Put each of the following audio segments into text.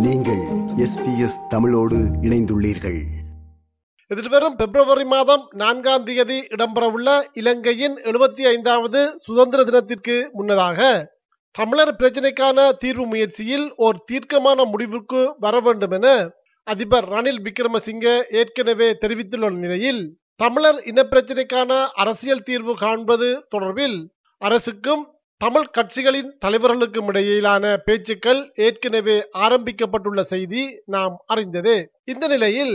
நீங்கள் எஸ்பிஎஸ் தமிழோடு இணைந்துள்ளீர்கள். எதிர்வரும் பிப்ரவரி மாதம் நான்காம் தேதி இடம்பெறவுள்ள இலங்கையின் எழுபத்தி ஐந்தாவது சுதந்திர தினத்திற்கு முன்னதாக தமிழர் பிரச்சினைக்கான தீர்வு முயற்சியில் ஓர் தீர்க்கமான முடிவுக்கு வர வேண்டும் என அதிபர் ரணில் விக்ரமசிங்கே ஏற்கனவே தெரிவித்துள்ள நிலையில் தமிழர் இனப்பிரச்சினைக்கான அரசியல் தீர்வு காண்பது தொடர்பில் அரசுக்கும் தமிழ் கட்சிகளின் தலைவர்களுக்கும் இடையிலான பேச்சுக்கள் ஏற்கனவே ஆரம்பிக்கப்பட்டுள்ள செய்தி நாம் அறிந்ததே. இந்த நிலையில்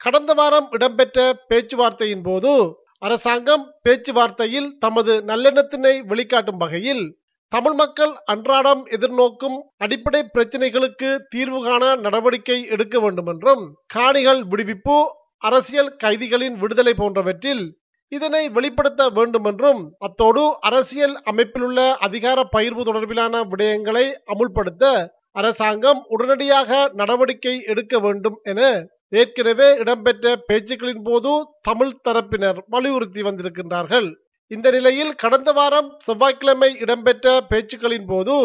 கடந்த வாரம் இடம்பெற்ற பேச்சுவார்த்தையின் போது அரசாங்கம் பேச்சுவார்த்தையில் தமது நல்லெண்ணத்தினை வெளிக்காட்டும் வகையில் தமிழ் மக்கள் அன்றாடம் எதிர்நோக்கும் அடிப்படை பிரச்சினைகளுக்கு தீர்வு காண நடவடிக்கை எடுக்க வேண்டும் என்றும் காணிகள் விடுவிப்பு அரசியல் கைதிகளின் விடுதலை போன்றவற்றில் இதனை வெளிப்படுத்த வேண்டும் என்றும் அத்தோடு அரசியல் அமைப்பிலுள்ள அதிகார பகிர்வு தொடர்பிலான விடயங்களை அமுல்படுத்த அரசாங்கம் உடனடியாக நடவடிக்கை எடுக்க வேண்டும் என ஏற்கனவே இடம்பெற்ற பேச்சுக்களின் போது தமிழ் தரப்பினர் வலியுறுத்தி வந்திருக்கின்றார்கள். இந்த நிலையில் கடந்த வாரம் செவ்வாய்க்கிழமை இடம்பெற்ற பேச்சுக்களின் போது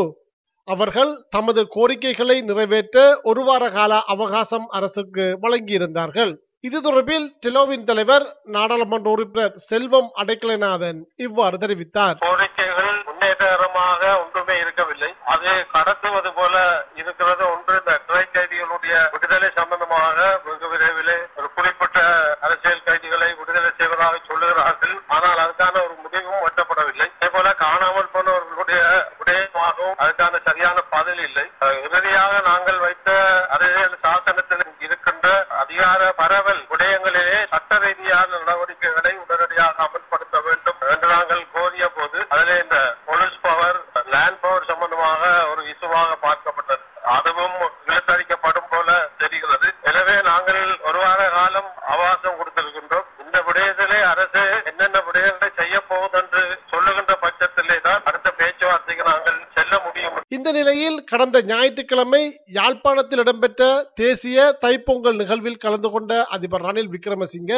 அவர்கள் தமது கோரிக்கைகளை நிறைவேற்ற ஒரு வார கால அவகாசம் அரசுக்கு வழங்கியிருந்தார்கள். இது தொடர்பில் டெலோவின் தலைவர் நாடாளுமன்ற உறுப்பினர் செல்வம் அடைக்கலநாதன் இவ்வாறு தெரிவித்தார். கோரிக்கைகள் முன்னேற்றகரமாக ஒன்றுமே இருக்கவில்லை. அது கடத்துவது போல இருக்கிறது ஒன்று. இந்த சிறை கைதிகளுடைய விடுதலை சம்பந்தமாக வெகு விரைவில் ஒரு குறிப்பிட்ட அரசியல் கைதிகளை விடுதலை செய்வதாக சொல்லுகிறார்கள். ஆனால் அதுக்கான ஒரு முடிவும் எட்டப்படவில்லை. அதே போல காணாமல் போனவர்களுடைய விடயமாகவும் அதுக்கான சரியான பதில் இல்லை அஹ் இறுதியாக நாங்கள் வைத்த அரசியல் சாசனத்தில் இருக்கின்ற அதிகார பரவல் விடயங்களிலே சட்ட ரீதியான நடவடிக்கைகளை உடனடியாக அமல்படுத்த வேண்டும் என்று நாங்கள் கோரிய போது அதிலே இந்த போலீஸ் பவர் லேண்ட் பவர் சம்பந்தமாக ஒரு இசுவாக பார்க்கப்பட்டது அதுவும் இழுத்தடிக்கப்படும் போல தெரிகிறது எனவே நாங்கள் ஒரு வார காலம் அவகாசம் கொடுத்திருக்கின்றோம். இந்த விடயத்திலே அரசு என்னென்ன விடயங்களை செய்ய போகுது என்று சொல்லுகின்ற பட்சத்திலே தான் அடுத்த பேச்சுவார்த்தைக்கு நாங்கள் செல்ல முடியும். இந்த நிலையில் கடந்த ஞாயிற்றுக்கிழமை யாழ்ப்பாணத்தில் இடம்பெற்ற தேசிய தைப்பொங்கல் நிகழ்வில் கலந்து கொண்ட அதிபர் ரணில் விக்ரமசிங்க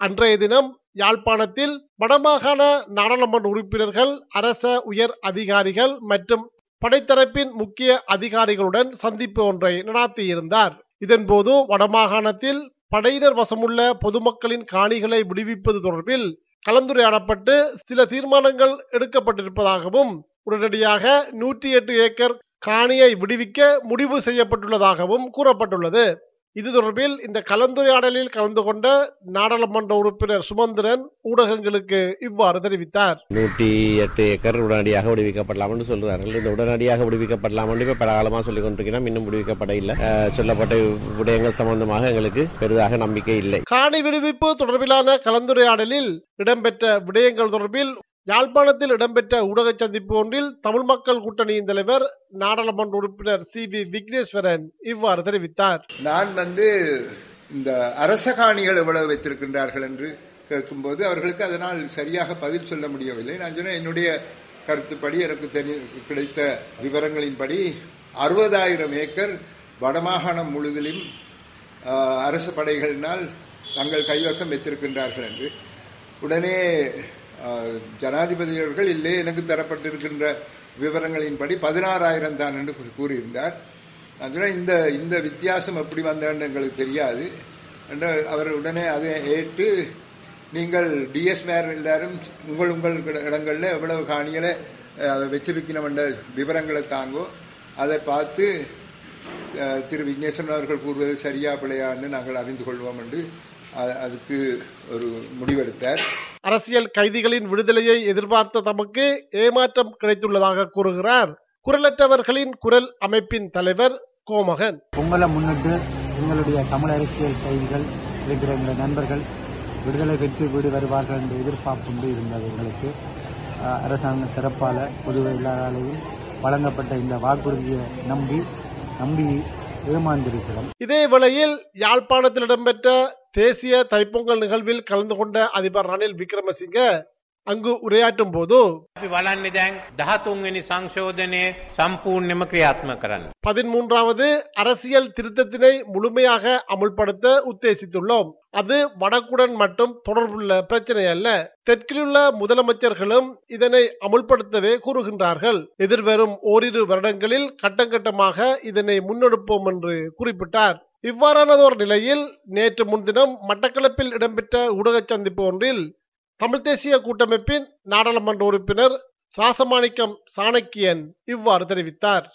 அன்றைய தினம் யாழ்ப்பாணத்தில் வடமாகாண நாடாளுமன்ற உறுப்பினர்கள் அரச உயர் அதிகாரிகள் மற்றும் படைத்தரப்பின் முக்கிய அதிகாரிகளுடன் சந்திப்பு ஒன்றை நடாத்தியிருந்தார். இதன்போது வடமாகாணத்தில் படையினர் வசமுள்ள பொதுமக்களின் காணிகளை விடுவிப்பது தொடர்பில் கலந்துரையாடப்பட்டு சில தீர்மானங்கள் எடுக்கப்பட்டிருப்பதாகவும் உடனடியாக நூற்றி எட்டு ஏக்கர் காணியை விடுவிக்க முடிவு செய்யப்பட்டுள்ளதாகவும் கூறப்பட்டுள்ளது. இது தொடர்பில் இந்த கலந்துரையாடலில் கலந்து கொண்ட நாடாளுமன்ற உறுப்பினர் சுமந்திரன் ஊடகங்களுக்கு இவ்வாறு தெரிவித்தார். நூற்றி எட்டு ஏக்கர் உடனடியாக விடுவிக்கப்படலாம் என்று சொல்கிறார்கள் இந்த உடனடியாக விடுவிக்கப்படலாம் என்று பல காலமாக சொல்லிக் கொண்டிருக்கிறோம். இன்னும் விடுவிக்கப்பட இல்லை. சொல்லப்பட்ட விடயங்கள் சம்பந்தமாக எங்களுக்கு பெரிதாக நம்பிக்கை இல்லை. காணி விடுவிப்பு தொடர்பிலான கலந்துரையாடலில் இடம்பெற்ற விடயங்கள் தொடர்பில் யாழ்ப்பாணத்தில் இடம்பெற்ற ஊடக சந்திப்பு ஒன்றில் தமிழ் மக்கள் கூட்டணியின் தலைவர் நாடாளுமன்ற உறுப்பினர் சி. வி. விக்னேஸ்வரன் இவ்வாறு தெரிவித்தார். நான் வந்து இந்த அரச காணிகள் எவ்வளவு வைத்திருக்கின்றார்கள் என்று கேட்கும்போது அவர்களுக்கு அதனால் சரியாக பதில் சொல்ல முடியவில்லை. நான் சொன்னேன் என்னுடைய கருத்துப்படி எனக்கு தெரி கிடைத்த விவரங்களின்படி அறுபதாயிரம் ஏக்கர் வடமாகாணம் முழுதிலும் அரசு படைகளினால் தங்கள் கைவசம் வைத்திருக்கின்றார்கள் என்று. உடனே ஜனாதிபதியவர்கள் ஜனாதிபதி அவர்கள் இல்லை எனக்கு தரப்பட்டிருக்கின்ற விவரங்களின்படி பதினாறாயிரம் தான் என்று கூறியிருந்தார். அதனால் இந்த இந்த வித்தியாசம் எப்படி வந்தேன்னு எங்களுக்கு தெரியாது. என்று அவர் உடனே அதை ஏற்று நீங்கள் டிஎஸ் மேர் எல்லாரும் உங்கள் உங்கள் இடங்களில் எவ்வளவு காணிகளை அஹ், வச்சிருக்கணும் என்ற விவரங்களை தாங்கோ. அதை பார்த்து திரு விக்னேஸ்வரன் அவர்கள் கூறுவது சரியா பிள்ளையான்னு நாங்கள் அறிந்து கொள்வோம் என்று அதுக்கு ஒரு முடிவெடுத்தார். அரசியல் கைதிகளின் விடுதலையை எதிர்பார்த்த தமக்கு ஏமாற்றம் கிடைத்துள்ளதாக கூறுகிறார். குரலற்றவர்களின் குரல் அமைப்பின் தலைவர் கோமகன். பொங்கலை முன்னிட்டு எங்களுடைய தமிழ் அரசியல் கைதிகள் இருக்கிற எங்கள் நண்பர்கள் விடுதலை பெற்று வீடு வருவார்கள் என்ற எதிர்பார்ப்பு இருந்தது எங்களுக்கு. அரசாங்க சிறப்பால பொதுவை எல்லாராலையும் வழங்கப்பட்ட இந்த வாக்குறுதியை நம்பி நம்பி ஏமாந்திருக்கிறோம். இதே வேளையில் யாழ்ப்பாணத்தில் இடம்பெற்ற தேசிய தைப்பொங்கல் நிகழ்வில் கலந்து கொண்ட அதிபர் ரணில் விக்ரமசிங்க அங்கு உரையாற்றும் போது பதிமூன்றாவது அரசியல் திருத்தத்தினை முழுமையாக அமுல்படுத்த உத்தேசித்துள்ளோம். அது வடக்குடன் மட்டும் தொடர்புள்ள பிரச்சனை அல்ல. தெற்கிலுள்ள முதலமைச்சர்களும் இதனை அமுல்படுத்தவே கூறுகின்றார்கள். எதிர்வரும் ஓரிரு வருடங்களில் கட்டங்கட்டமாக இதனை முன்னெடுப்போம் என்று குறிப்பிட்டார். இவ்வாறானதோர் நிலையில் நேற்று முன்தினம் மட்டக்களப்பில் இடம்பெற்ற ஊடக சந்திப்பு ஒன்றில் தமிழ் தேசிய கூட்டமைப்பின் நாடாளுமன்ற உறுப்பினர் ராசமாணிக்கம் சாணக்கியன் இவ்வாறு தெரிவித்தார்.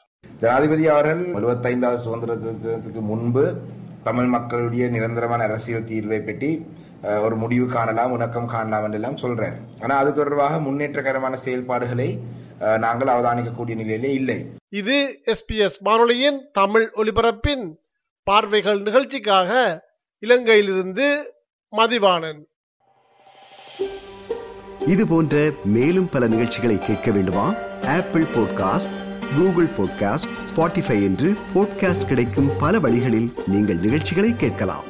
ஜனாதிபதி அவர்கள் எழுபத்தைந்தாவது சுதந்திர தினத்துக்கு முன்பு தமிழ் மக்களுடைய நிரந்தரமான அரசியல் தீர்வை பற்றி ஒரு முடிவு காணலாம் உணக்கம் காணலாம் என்றெல்லாம் சொல்றார். ஆனா அது தொடர்பாக முன்னேற்றகரமான செயல்பாடுகளை நாங்கள் அவதானிக்கக்கூடிய நிலையிலே இல்லை. இது எஸ்பிஎஸ் வானொலியின் தமிழ் ஒலிபரப்பின் பார்வைகள் நிகழ்ச்சிக்காக இலங்கையிலிருந்து மதிவாணன். இது போன்ற மேலும் பல நிகழ்ச்சிகளை கேட்க வேண்டுமா? Apple podcast Google podcast Spotify என்று பாட்காஸ்ட் கிடைக்கும் பல வழிகளில் நீங்கள் நிகழ்ச்சிகளை கேட்கலாம்.